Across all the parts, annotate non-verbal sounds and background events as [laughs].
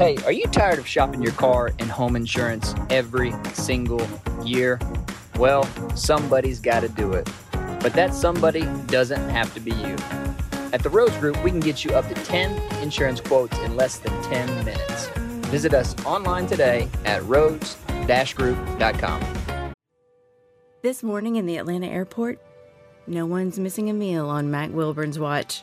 Hey, are you tired of shopping your car and home insurance every single year? Well, somebody's got to do it. But that somebody doesn't have to be you. At the Rhodes Group, we can get you up to 10 insurance quotes in less than 10 minutes. Visit us online today at rhodes-group.com. This morning in the Atlanta airport, no one's missing a meal on Mac Wilburn's watch.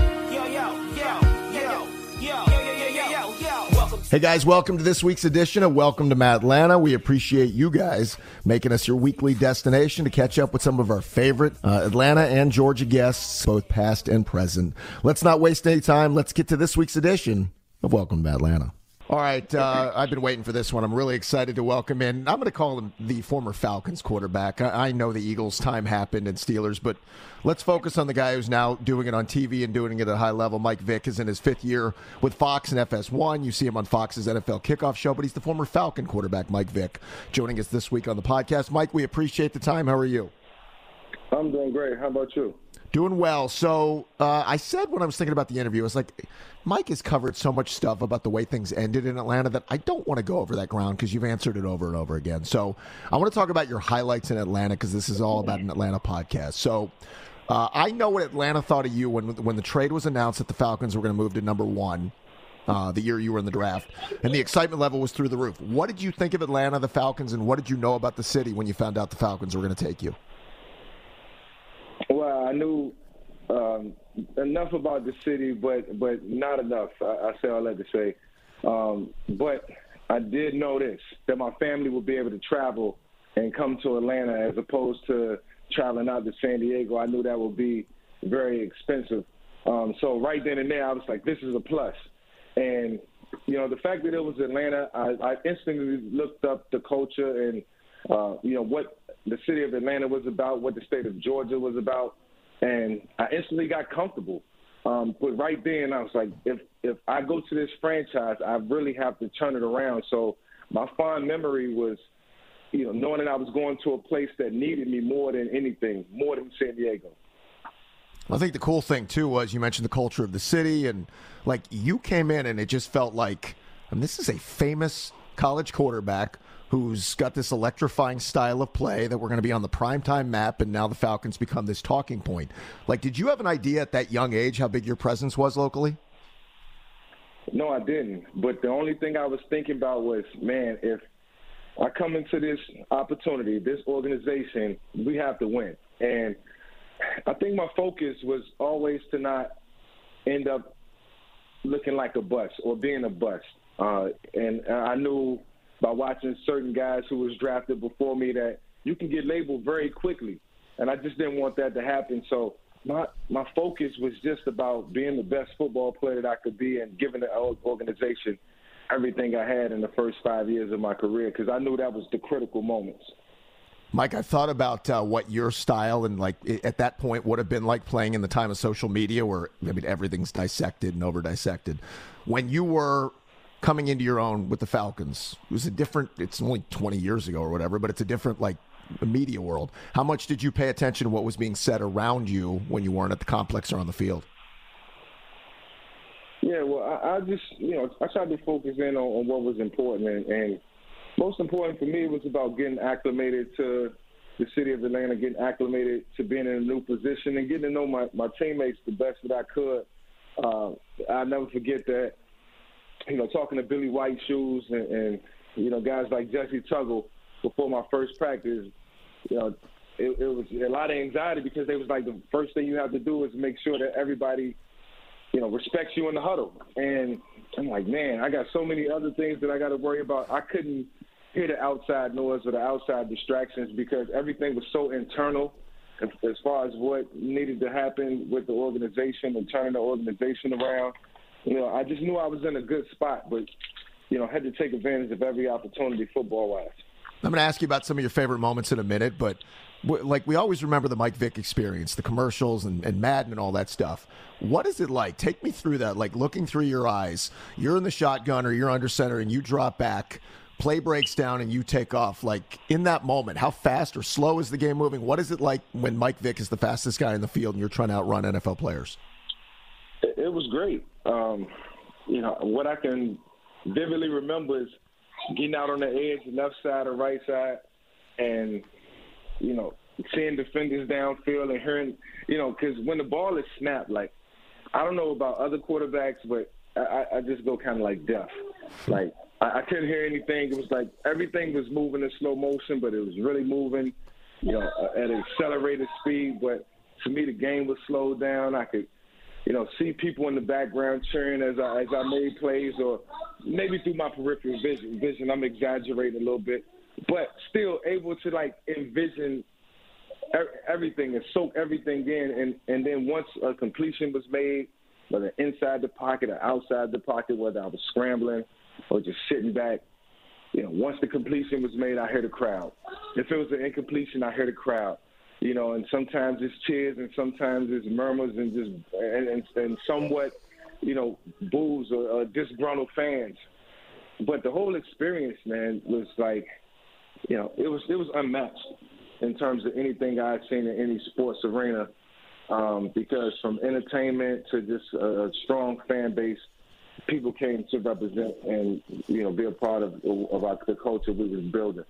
Hey guys, welcome to this week's edition of Welcome to Atlanta. We appreciate you guys making us your weekly destination to catch up with some of our favorite uh, Atlanta and Georgia guests, both past and present. Let's not waste any time. Let's get to this week's edition of Welcome to Atlanta. All right, uh, I've been waiting for this one. I'm really excited to welcome in. I'm going to call him the former Falcons quarterback. I, I, know the Eagles' time happened and Steelers, but let's focus on the guy who's now doing it on TV and doing it at a high level. Mike Vick is in his fifth year with Fox and FS1. You see him on Fox's NFL Kickoff Show, but he's the former Falcon quarterback, Mike Vick, joining us this week on the podcast. Mike, we appreciate the time. How are you? I'm doing great. How about you? Doing well. So uh, I said when I was thinking about the interview, I was like, Mike has covered so much stuff about the way things ended in Atlanta that I don't want to go over that ground because you've answered it over and over again. So I want to talk about your highlights in Atlanta because this is all about an Atlanta podcast. So uh, I know what Atlanta thought of you when when the trade was announced that the Falcons were going to move to number one. Uh, the year you were in the draft, and the excitement level was through the roof. What did you think of Atlanta, the Falcons, and what did you know about the city when you found out the Falcons were going to take you? Well, I knew um, enough about the city, but but not enough. I, I say all that to say. Um, but I did know this that my family would be able to travel and come to Atlanta as opposed to traveling out to San Diego. I knew that would be very expensive. Um, so right then and there, I was like, this is a plus. And you know, the fact that it was Atlanta, I, I instantly looked up the culture and uh, you know what the city of Atlanta was about, what the state of Georgia was about, and I instantly got comfortable. Um, but right then, I was like, if if I go to this franchise, I really have to turn it around. So my fond memory was, you know, knowing that I was going to a place that needed me more than anything, more than San Diego. I think the cool thing too was you mentioned the culture of the city, and like you came in and it just felt like, I mean, this is a famous college quarterback who's got this electrifying style of play that we're going to be on the primetime map, and now the Falcons become this talking point. Like, did you have an idea at that young age how big your presence was locally? No, I didn't. But the only thing I was thinking about was, man, if I come into this opportunity, this organization, we have to win. And I think my focus was always to not end up looking like a bust or being a bust. Uh, and I knew by watching certain guys who was drafted before me that you can get labeled very quickly, and I just didn't want that to happen. So my my focus was just about being the best football player that I could be and giving the organization everything I had in the first five years of my career because I knew that was the critical moments. Mike, I thought about uh, what your style and like at that point would have been like playing in the time of social media, where I mean everything's dissected and over dissected. When you were coming into your own with the Falcons. It was a different. It's only 20 years ago or whatever, but it's a different like media world. How much did you pay attention to what was being said around you when you weren't at the complex or on the field? Yeah, well, I, I just you know I tried to focus in on, on what was important, and, and most important for me was about getting acclimated to the city of Atlanta, getting acclimated to being in a new position, and getting to know my, my teammates the best that I could. Uh, I'll never forget that you know, talking to Billy White shoes and, and you know guys like Jessie Tuggle before my first practice, you know, it, it was a lot of anxiety because they was like the first thing you have to do is make sure that everybody you know, respects you in the huddle. And I'm like, man, I got so many other things that I got to worry about. I couldn't hear the outside noise or the outside distractions because everything was so internal as far as what needed to happen with the organization and turning the organization around. You know, I just knew I was in a good spot, but you know, had to take advantage of every opportunity football wise. I'm going to ask you about some of your favorite moments in a minute, but like we always remember the Mike Vick experience, the commercials and, and Madden and all that stuff. What is it like? Take me through that. Like looking through your eyes, you're in the shotgun or you're under center and you drop back, play breaks down and you take off. Like in that moment, how fast or slow is the game moving? What is it like when Mike Vick is the fastest guy in the field and you're trying to outrun NFL players? It was great. Um, you know what I can vividly remember is getting out on the edge, left side or right side, and you know seeing defenders downfield and hearing, you know, because when the ball is snapped, like I don't know about other quarterbacks, but I, I just go kind of like deaf. Like I, I couldn't hear anything. It was like everything was moving in slow motion, but it was really moving, you know, at an accelerated speed. But to me, the game was slowed down. I could you know, see people in the background cheering as I as I made plays, or maybe through my peripheral vision. Vision, I'm exaggerating a little bit, but still able to like envision everything and soak everything in. And and then once a completion was made, whether inside the pocket or outside the pocket, whether I was scrambling or just sitting back, you know, once the completion was made, I heard the crowd. If it was an incompletion, I heard the crowd you know, and sometimes it's cheers and sometimes it's murmurs and just and and, and somewhat, you know, boos or, or disgruntled fans. But the whole experience, man, was like, you know, it was it was unmatched in terms of anything I've seen in any sports arena. Um, because from entertainment to just a, a strong fan base, people came to represent and you know be a part of of our, the culture we was building.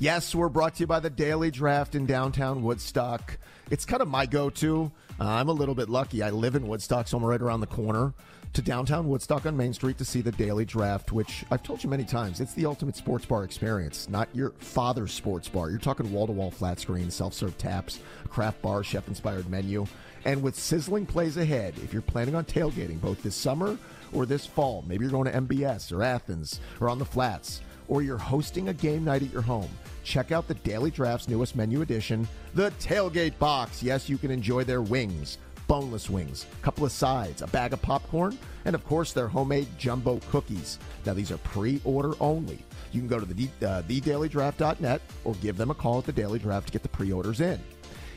Yes, we're brought to you by the Daily Draft in downtown Woodstock. It's kind of my go to. Uh, I'm a little bit lucky. I live in Woodstock, so I'm right around the corner to downtown Woodstock on Main Street to see the Daily Draft, which I've told you many times, it's the ultimate sports bar experience, not your father's sports bar. You're talking wall to wall flat screen, self serve taps, craft bar, chef inspired menu. And with sizzling plays ahead, if you're planning on tailgating both this summer or this fall, maybe you're going to MBS or Athens or on the flats, or you're hosting a game night at your home check out the Daily Draft's newest menu addition, the Tailgate Box. Yes, you can enjoy their wings, boneless wings, a couple of sides, a bag of popcorn, and of course their homemade jumbo cookies. Now, these are pre order only. You can go to the, uh, thedailydraft.net or give them a call at the Daily Draft to get the pre orders in.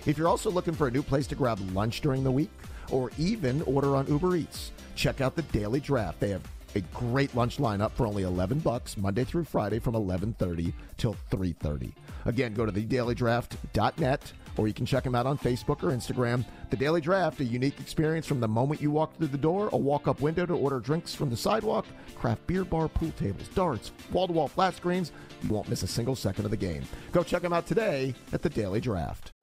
If you're also looking for a new place to grab lunch during the week or even order on Uber Eats, check out the Daily Draft. They have a great lunch lineup for only 11 bucks Monday through Friday from 11:30 till 3:30. Again, go to thedailydraft.net or you can check them out on Facebook or Instagram. The Daily Draft, a unique experience from the moment you walk through the door, a walk-up window to order drinks from the sidewalk, craft beer bar, pool tables, darts, wall-to-wall flat screens. You won't miss a single second of the game. Go check them out today at the Daily Draft.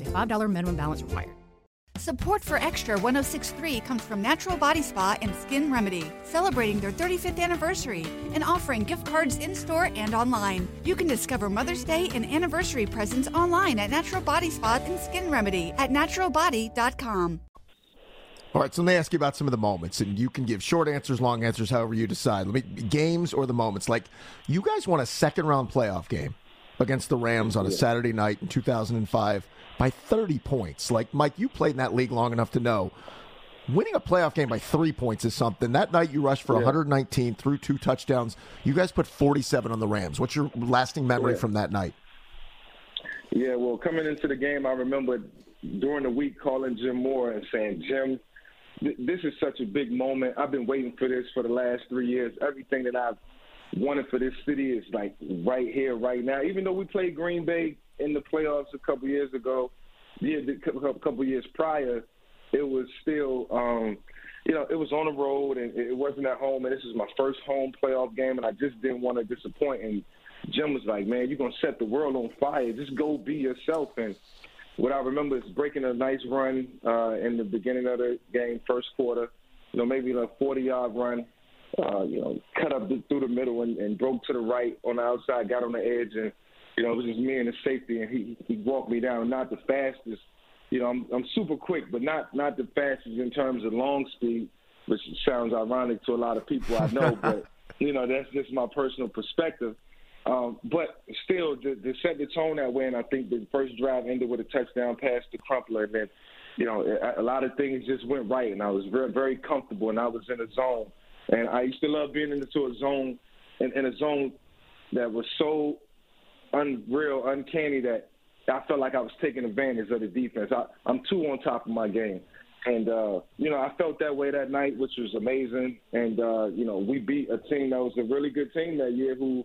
a $5 minimum balance required. Support for Extra 1063 comes from Natural Body Spa and Skin Remedy, celebrating their 35th anniversary and offering gift cards in store and online. You can discover Mother's Day and anniversary presents online at Natural Body Spa and Skin Remedy at naturalbody.com. All right, so let me ask you about some of the moments, and you can give short answers, long answers, however you decide. Let me games or the moments. Like you guys won a second round playoff game against the Rams on a Saturday night in 2005 by 30 points. Like, Mike, you played in that league long enough to know winning a playoff game by three points is something. That night you rushed for yeah. 119 through two touchdowns. You guys put 47 on the Rams. What's your lasting memory yeah. from that night? Yeah, well, coming into the game, I remember during the week calling Jim Mora and saying, Jim, th- this is such a big moment. I've been waiting for this for the last three years. Everything that I've wanted for this city is like right here, right now. Even though we played Green Bay in the playoffs a couple years ago, yeah, a couple years prior, it was still, um, you know, it was on the road and it wasn't at home, and this is my first home playoff game, and I just didn't want to disappoint. And Jim was like, "Man, you're gonna set the world on fire. Just go be yourself." And what I remember is breaking a nice run uh, in the beginning of the game, first quarter. You know, maybe a 40-yard run. Uh, you know, cut up through the middle and, and broke to the right on the outside, got on the edge, and you know, it was just me and the safety, and he he walked me down. Not the fastest, you know, I'm I'm super quick, but not not the fastest in terms of long speed, which sounds ironic to a lot of people I know, [laughs] but you know, that's just my personal perspective. Um, but still, to, to set the tone that way, and I think the first drive ended with a touchdown pass to Crumpler, and then, you know, a, a lot of things just went right, and I was very, very comfortable, and I was in a zone, and I used to love being into a zone, in, in a zone that was so unreal, uncanny that I felt like I was taking advantage of the defense. I, I'm too on top of my game. And uh, you know, I felt that way that night, which was amazing. And uh, you know, we beat a team that was a really good team that year who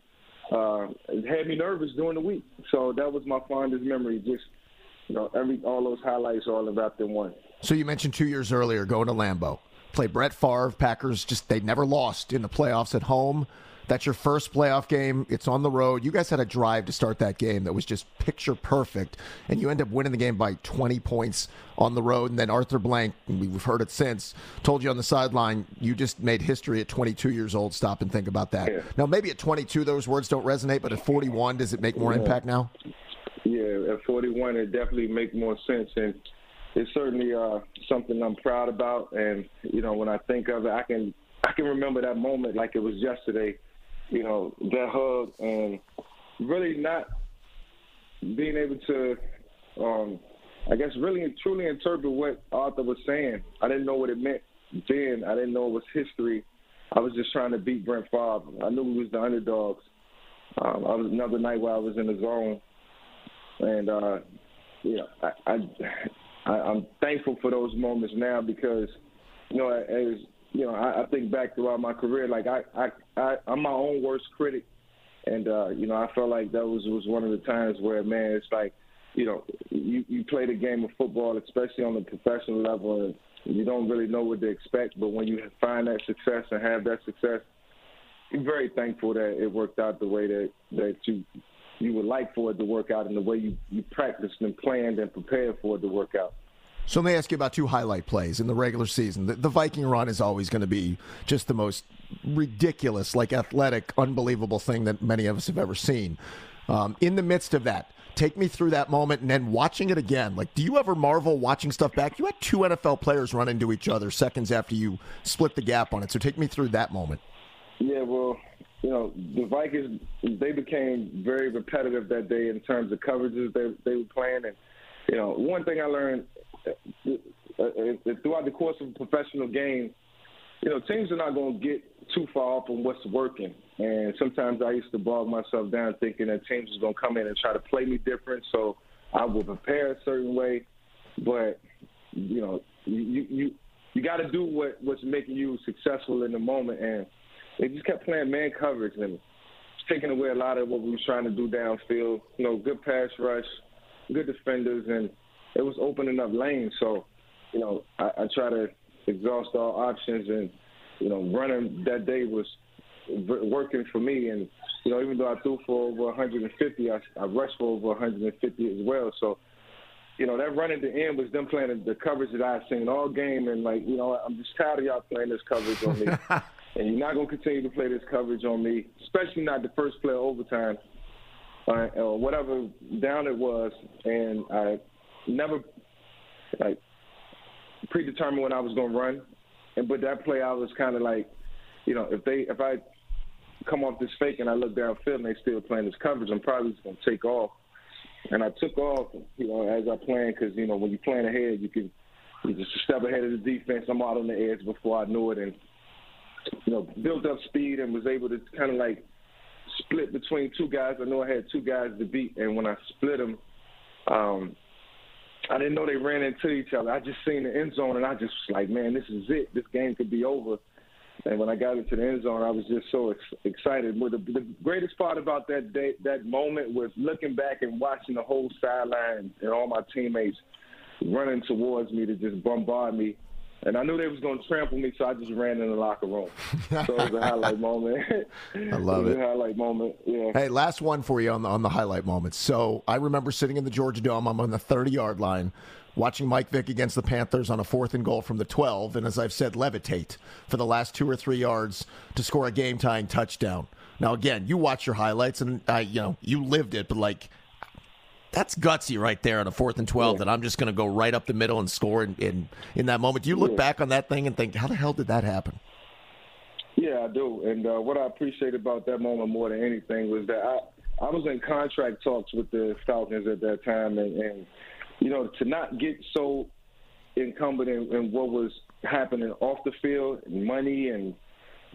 uh, had me nervous during the week. So that was my fondest memory. Just you know, every all those highlights all wrapped in one. So you mentioned two years earlier going to Lambeau, play Brett Favre. Packers just they never lost in the playoffs at home. That's your first playoff game. It's on the road. You guys had a drive to start that game that was just picture perfect, and you end up winning the game by 20 points on the road. And then Arthur Blank, we've heard it since, told you on the sideline, you just made history at 22 years old. Stop and think about that. Yeah. Now, maybe at 22, those words don't resonate, but at 41, does it make more Yeah. impact now? Yeah, at 41, it definitely makes more sense, and it's certainly uh, something I'm proud about. And you know, when I think of it, I can I can remember that moment like it was yesterday. You know, that hug and really not being able to, um, I guess, really and truly interpret what Arthur was saying. I didn't know what it meant then. I didn't know it was history. I was just trying to beat Brett Favre. I knew we was the underdogs. Um, I was another night where I was in the zone and uh, you know, I, I, I I'm thankful for those moments now because you know, as you know, I, I think back throughout my career, like I, I, I I'm my own worst critic, and uh, you know, I felt like that was was one of the times where, man, it's like, you know, you you play the game of football, especially on the professional level, and you don't really know what to expect, but when you find that success and have that success, I'm very thankful that it worked out the way that that you you would like for it to work out and the way you, you practiced and planned and prepared for it to work out. So let me ask you about two highlight plays in the regular season. The, the Viking run is always going to be just the most ridiculous, like athletic, unbelievable thing that many of us have ever seen. Um, in the midst of that, take me through that moment and then watching it again. Like, do you ever marvel watching stuff back? You had two NFL players run into each other seconds after you split the gap on it. So take me through that moment. Yeah, well, you know, the Vikings they became very repetitive that day in terms of coverages they they were playing, and you know, one thing I learned Uh, uh, uh, throughout the course of a professional game, you know, teams are not going to get too far off on what's working, and sometimes I used to bog myself down thinking that teams was going to come in and try to play me different, so I would prepare a certain way, but you know, you you you got to do what what's making you successful in the moment, and they just kept playing man coverage and taking away a lot of what we were trying to do downfield. You know, good pass rush, good defenders, and it was opening up lanes. So, you know, I, I try to exhaust all options, and you know, running that day was working for me. And you know, even though I threw for over 150, I, I rushed for over 150 as well. So. You know that run at the end was them playing the, coverage that I've seen all game, and like you know I'm just tired of y'all playing this coverage on me. [laughs] and you're not going to continue to play this coverage on me, especially not the first play of overtime uh, or whatever down it was. And I never like predetermined when I was going to run. And but that play, I was kind of like, you know, if they if I come off this fake and I look downfield and they still playing this coverage, I'm probably just going to take off. And I took off, you know, as I planned because you know when you're playing ahead, you can you just step ahead of the defense. I'm out on the edge before I knew it, and you know, built up speed and was able to kind of like split between two guys. I know I had two guys to beat, and when I split them, um, I didn't know they ran into each other. I just seen the end zone, and I just was like, man, this is it. This game could be over. And when I got into the end zone, I was just so ex- excited. But the, the greatest part about that day, that moment was looking back and watching the whole sideline and all my teammates running towards me to just bombard me. And I knew they was going to trample me, so I just ran in the locker room. so it was a highlight moment. [laughs] I love it. it. a highlight moment. Yeah. Hey, last one for you on the on the highlight moments. So I remember sitting in the Georgia Dome. I'm on the 30 yard line, watching Mike Vick against the Panthers on a fourth and goal from the 12, and as I've said, levitate for the last two or three yards to score a game tying touchdown. Now again, you watch your highlights, and I, you know, you lived it, but like that's gutsy right there on a fourth and 12 yeah. that I'm just going to go right up the middle and score in, in, in that moment. Do you look yeah. back on that thing and think, how the hell did that happen? Yeah, I do. And uh, what I appreciate about that moment more than anything was that I, I was in contract talks with the Falcons at that time. And, and you know, to not get so incumbent in, in what was happening off the field, and money and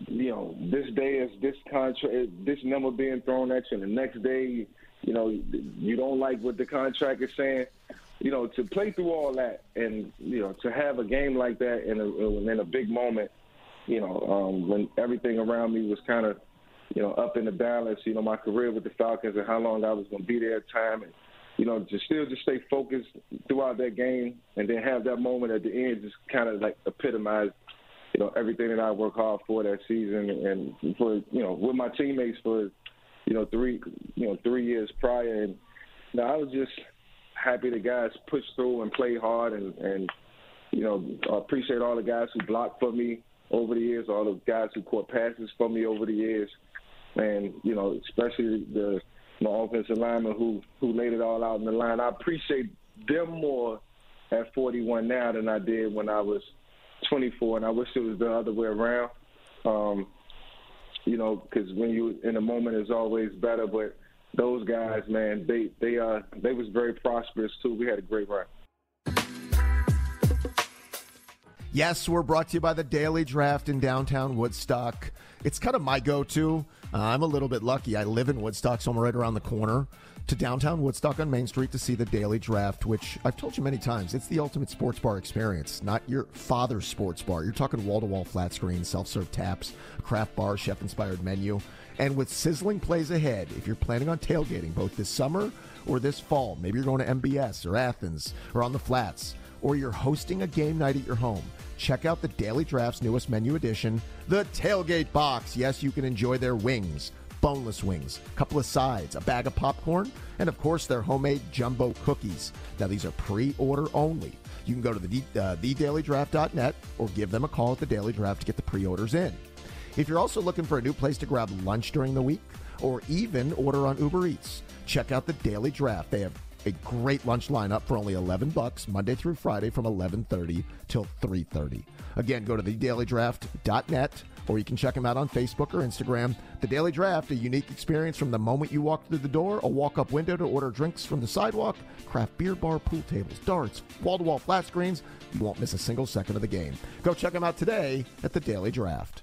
you know, this day is this contract, this number being thrown at you, and the next day you know, you don't like what the contract is saying. You know, to play through all that and you know to have a game like that in a in a big moment, you know, um, when everything around me was kind of you know up in the balance. You know, my career with the Falcons and how long I was going to be there at time, and you know, to still just stay focused throughout that game, and then have that moment at the end just kind of like epitomize know everything that I worked hard for that season and for you know with my teammates for you know, three you know three years prior, and you know, I was just happy the guys pushed through and played hard, and and you know, I appreciate all the guys who blocked for me over the years, all the guys who caught passes for me over the years, and you know, especially the my offensive linemen who who laid it all out in the line. I appreciate them more at 41 now than I did when I was 24, and I wish it was the other way around. Um, you know, because when you in a moment is always better. But those guys, man, they they uh they was very prosperous too. We had a great run. Yes, we're brought to you by the Daily Draft in downtown Woodstock. It's kind of my go to. Uh, I'm a little bit lucky. I live in Woodstock, so I'm right around the corner to downtown Woodstock on Main Street to see the Daily Draft, which I've told you many times, it's the ultimate sports bar experience, not your father's sports bar. You're talking wall to wall flat screen, self serve taps, craft bar, chef inspired menu. And with sizzling plays ahead, if you're planning on tailgating both this summer or this fall, maybe you're going to MBS or Athens or on the flats, or you're hosting a game night at your home, check out the Daily Draft's newest menu addition, the Tailgate Box. Yes, you can enjoy their wings boneless wings, a couple of sides, a bag of popcorn, and of course their homemade jumbo cookies. Now these are pre-order only. You can go to the uh, thedailydraft.net or give them a call at the Daily Draft to get the pre-orders in. If you're also looking for a new place to grab lunch during the week or even order on Uber Eats, check out the Daily Draft. They have a great lunch lineup for only 11 bucks Monday through Friday from 11:30 till 3:30. Again, go to thedailydraft.net or you can check them out on Facebook or Instagram. The Daily Draft, a unique experience from the moment you walk through the door, a walk up window to order drinks from the sidewalk, craft beer bar, pool tables, darts, wall to wall flat screens. You won't miss a single second of the game. Go check them out today at the Daily Draft.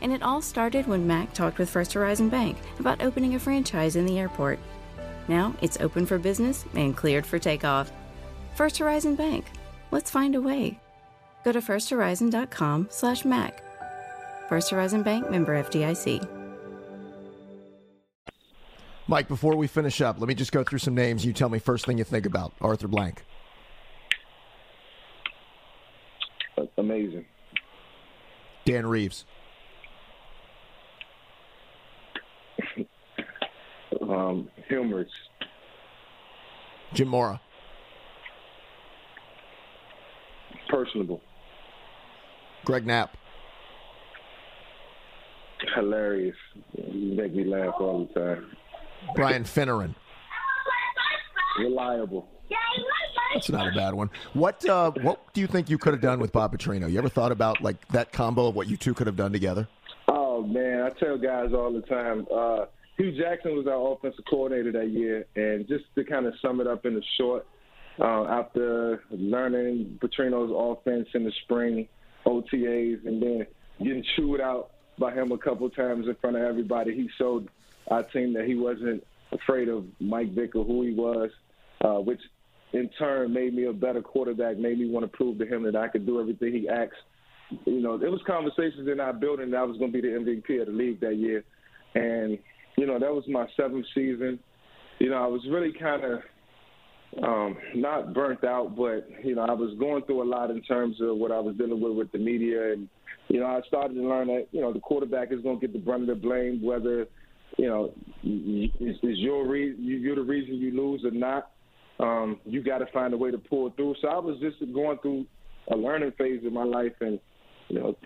And it all started when Mac talked with First Horizon Bank about opening a franchise in the airport. Now it's open for business and cleared for takeoff. First Horizon Bank. Let's find a way. Go to firsthorizon.com slash Mac. First Horizon Bank member FDIC. Mike, before we finish up, let me just go through some names. You tell me first thing you think about Arthur Blank. Amazing. Dan Reeves. Um, humorous. Jim Mora. Personable. Greg Knapp. Hilarious. You make me laugh all the time. Brian Finneran. Reliable. That's not a bad one. What uh, what do you think you could have done with Bob Petrino? You ever thought about like that combo of what you two could have done together? Oh man, I tell guys all the time. Uh, Hue Jackson was our offensive coordinator that year, and just to kind of sum it up in the short, uh, after learning Petrino's offense in the spring, OTAs, and then getting chewed out by him a couple times in front of everybody. He showed our team that he wasn't afraid of Mike Vick or who he was, uh, which in turn made me a better quarterback, made me want to prove to him that I could do everything he asked. You know, there was conversations in our building that I was going to be the MVP of the league that year, and you know that was my seventh season. You know, I was really kind of um, not burnt out, but you know, I was going through a lot in terms of what I was dealing with with the media, and you know, I started to learn that you know the quarterback is going to get the brunt of the blame, whether you know is, your re- you're the reason you lose or not. Um, you got to find a way to pull through. So I was just going through a learning phase in my life, and you know,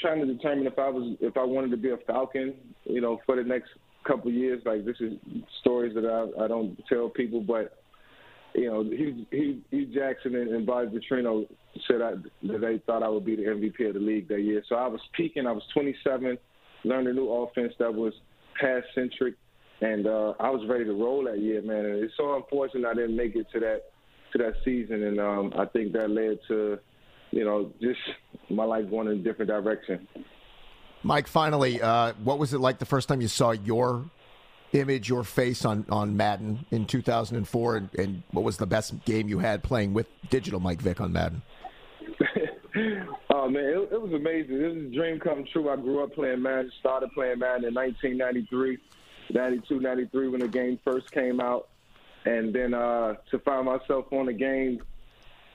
trying to determine if I was if I wanted to be a Falcon, you know, for the next couple years. Like this is stories that I, I don't tell people, but you know, he he Hue Jackson and, and Bobby Petrino said I, that they thought I would be the MVP of the league that year. So I was peaking. I was 27, learned a new offense that was pass centric, and uh, I was ready to roll that year, man. And it's so unfortunate I didn't make it to that to that season, and um, I think that led to, you know, just my life going in a different direction. Mike, finally, uh, what was it like the first time you saw your image, your face on, on Madden in 2004, and, and what was the best game you had playing with digital Mike Vick on Madden? [laughs] oh man, it, it, was amazing. It was a dream come true. I grew up playing Madden, started playing Madden in 1993, 92, 93 when the game first came out, and then uh, to find myself on the game.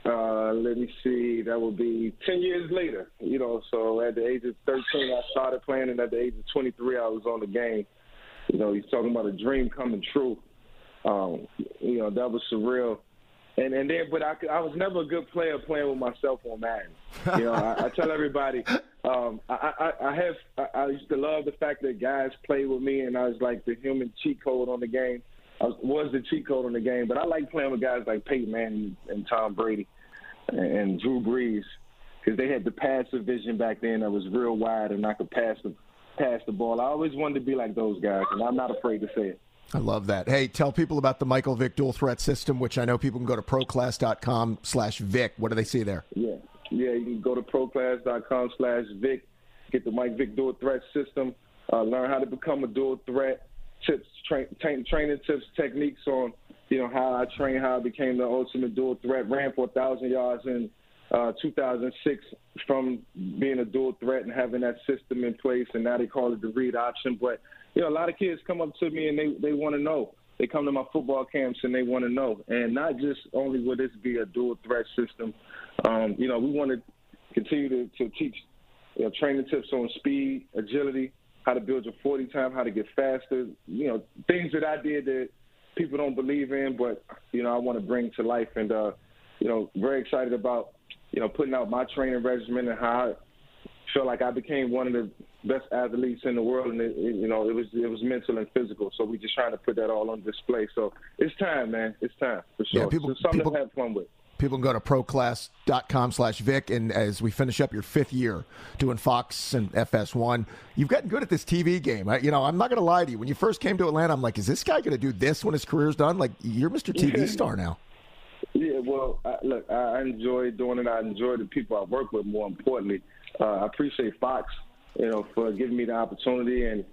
Uh, let me see, that would be 10 years later, you know. So at the age of 13, I started playing, and at the age of 23, I was on the game. You know, he's talking about a dream coming true. Um, you know, that was surreal. And and then, but I, I was never a good player playing with myself on Madden. You know, I, I tell everybody, um, I, I, I have, I, I used to love the fact that guys played with me, and I was like the human cheat code on the game. I was, was the cheat code on the game, but I like playing with guys like Peyton Manning and Tom Brady and, Drew Brees because they had the passive vision back then that was real wide, and I could pass the pass the ball. I always wanted to be like those guys, and I'm not afraid to say it. I love that. Hey, tell people about the Michael Vick dual threat system, which I know people can go to proclass.com slash Vick. What do they see there? Yeah. Yeah, you can go to proclass.com slash Vick, get the Mike Vick dual threat system, uh, learn how to become a dual threat, tips, tra- tra- training tips, techniques on, you know, how I trained, how I became the ultimate dual threat, ran for a 1,000 yards in uh, 2006 from being a dual threat and having that system in place, and now they call it the read option. But you know, a lot of kids come up to me and they they want to know. They come to my football camps and they want to know, and not just only will this be a dual threat system. Um, you know, we want to continue to, to teach you know, training tips on speed, agility, how to build your 40 time, how to get faster. You know, things that I did that people don't believe in, but you know, I want to bring to life. And uh, you know, very excited about you know, putting out my training regimen and how I feel like I became one of the best athletes in the world, and it, it, you know, it was it was mental and physical. So we just trying to put that all on display. So it's time, man. It's time for sure. Yeah, people, so something people, to have fun with. People can go to proclass.com slash vic And as we finish up your fifth year doing Fox and FS1, you've gotten good at this TV game. I, you know, I'm not going to lie to you. When you first came to Atlanta, I'm like, is this guy going to do this when his career's done? Like, you're Mr. TV [laughs] star now. Yeah, well, I, look, I enjoy doing it. I enjoy the people I work with. More importantly, uh, I appreciate Fox, you know, for giving me the opportunity, and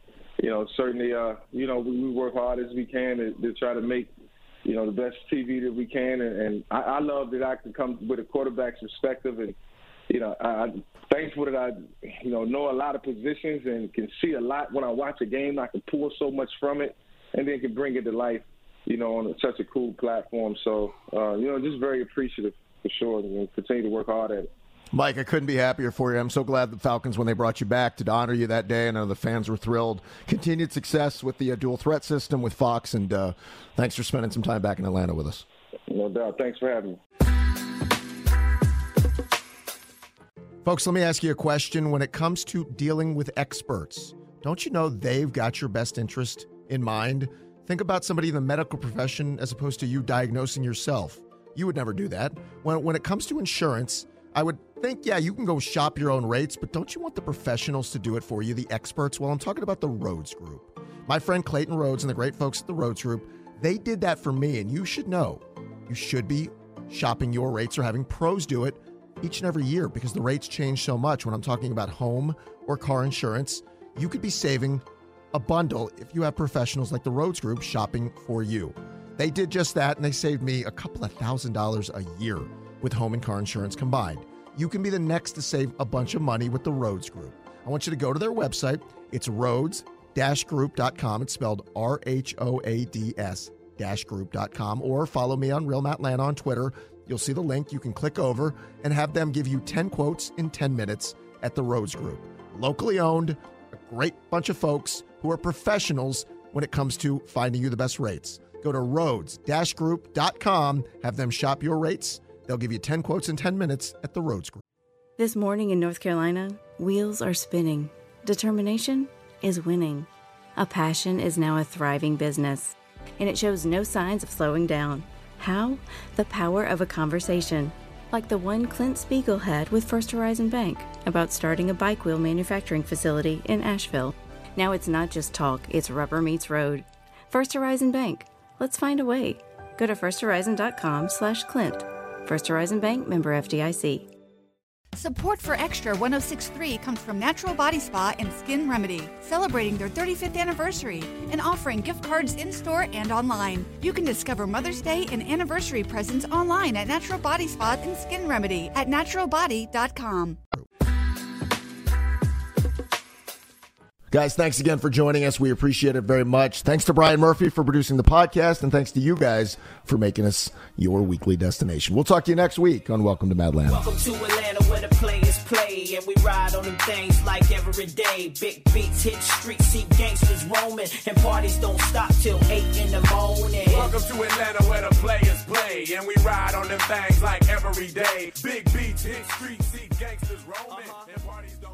you know, certainly, uh, you know, we, we work hard as we can to, to try to make, you know, the best TV that we can, and, and I, I love that I can come with a quarterback's perspective, and you know, I, I'm thankful that I, you know, know a lot of positions and can see a lot when I watch a game. I can pull so much from it, and then can bring it to life you know, on such a cool platform. So, uh, you know, just very appreciative for sure, and continue to work hard at it. Mike, I couldn't be happier for you. I'm so glad the Falcons, when they brought you back to honor you that day, I know the fans were thrilled. Continued success with the uh, dual threat system with Fox, and uh, thanks for spending some time back in Atlanta with us. No doubt. Thanks for having me. Folks, let me ask you a question. When it comes to dealing with experts, don't you know they've got your best interest in mind? Think about somebody in the medical profession as opposed to you diagnosing yourself. You would never do that. When, when it comes to insurance, I would think, yeah, you can go shop your own rates, but don't you want the professionals to do it for you, the experts? Well, I'm talking about the Rhodes Group. My friend Clayton Rhodes and the great folks at the Rhodes Group, they did that for me, and you should know. You should be shopping your rates or having pros do it each and every year because the rates change so much. When I'm talking about home or car insurance, you could be saving a bundle if you have professionals like the Rhodes Group shopping for you. They did just that and they saved me a couple of thousand dollars a year with home and car insurance combined. You can be the next to save a bunch of money with the Rhodes Group. I want you to go to their website. It's Rhodes group.com. It's spelled R H O A D S group.com or follow me on Real Matt Lana on Twitter. You'll see the link. You can click over and have them give you 10 quotes in 10 minutes at the Rhodes Group. Locally owned, a great bunch of folks who are professionals when it comes to finding you the best rates. Go to Rhodes-Group.com, have them shop your rates. They'll give you 10 quotes in 10 minutes at the Rhodes Group. This morning in North Carolina, wheels are spinning. Determination is winning. A passion is now a thriving business, and it shows no signs of slowing down. How? The power of a conversation, like the one Clint Spiegel had with First Horizon Bank about starting a bike wheel manufacturing facility in Asheville. Now it's not just talk, it's rubber meets road. First Horizon Bank. Let's find a way. Go to firsthorizon.com slash Clint. First Horizon Bank member FDIC. Support for Extra 1063 comes from Natural Body Spa and Skin Remedy, celebrating their 35th anniversary and offering gift cards in store and online. You can discover Mother's Day and anniversary presents online at Natural Body Spa and Skin Remedy at naturalbody.com. Guys, thanks again for joining us. We appreciate it very much. Thanks to Brian Murphy for producing the podcast, and thanks to you guys for making us your weekly destination. We'll talk to you next week on Welcome to Madland. Welcome to Atlanta where the players play, and we ride on them things like every day. Big beats hit streets, see gangsters roaming, and parties don't stop till 8 in the morning. Welcome to Atlanta where the players play, and we ride on them things like every day. Big beats hit streets, see gangsters roaming, uh-huh. and parties don't stop till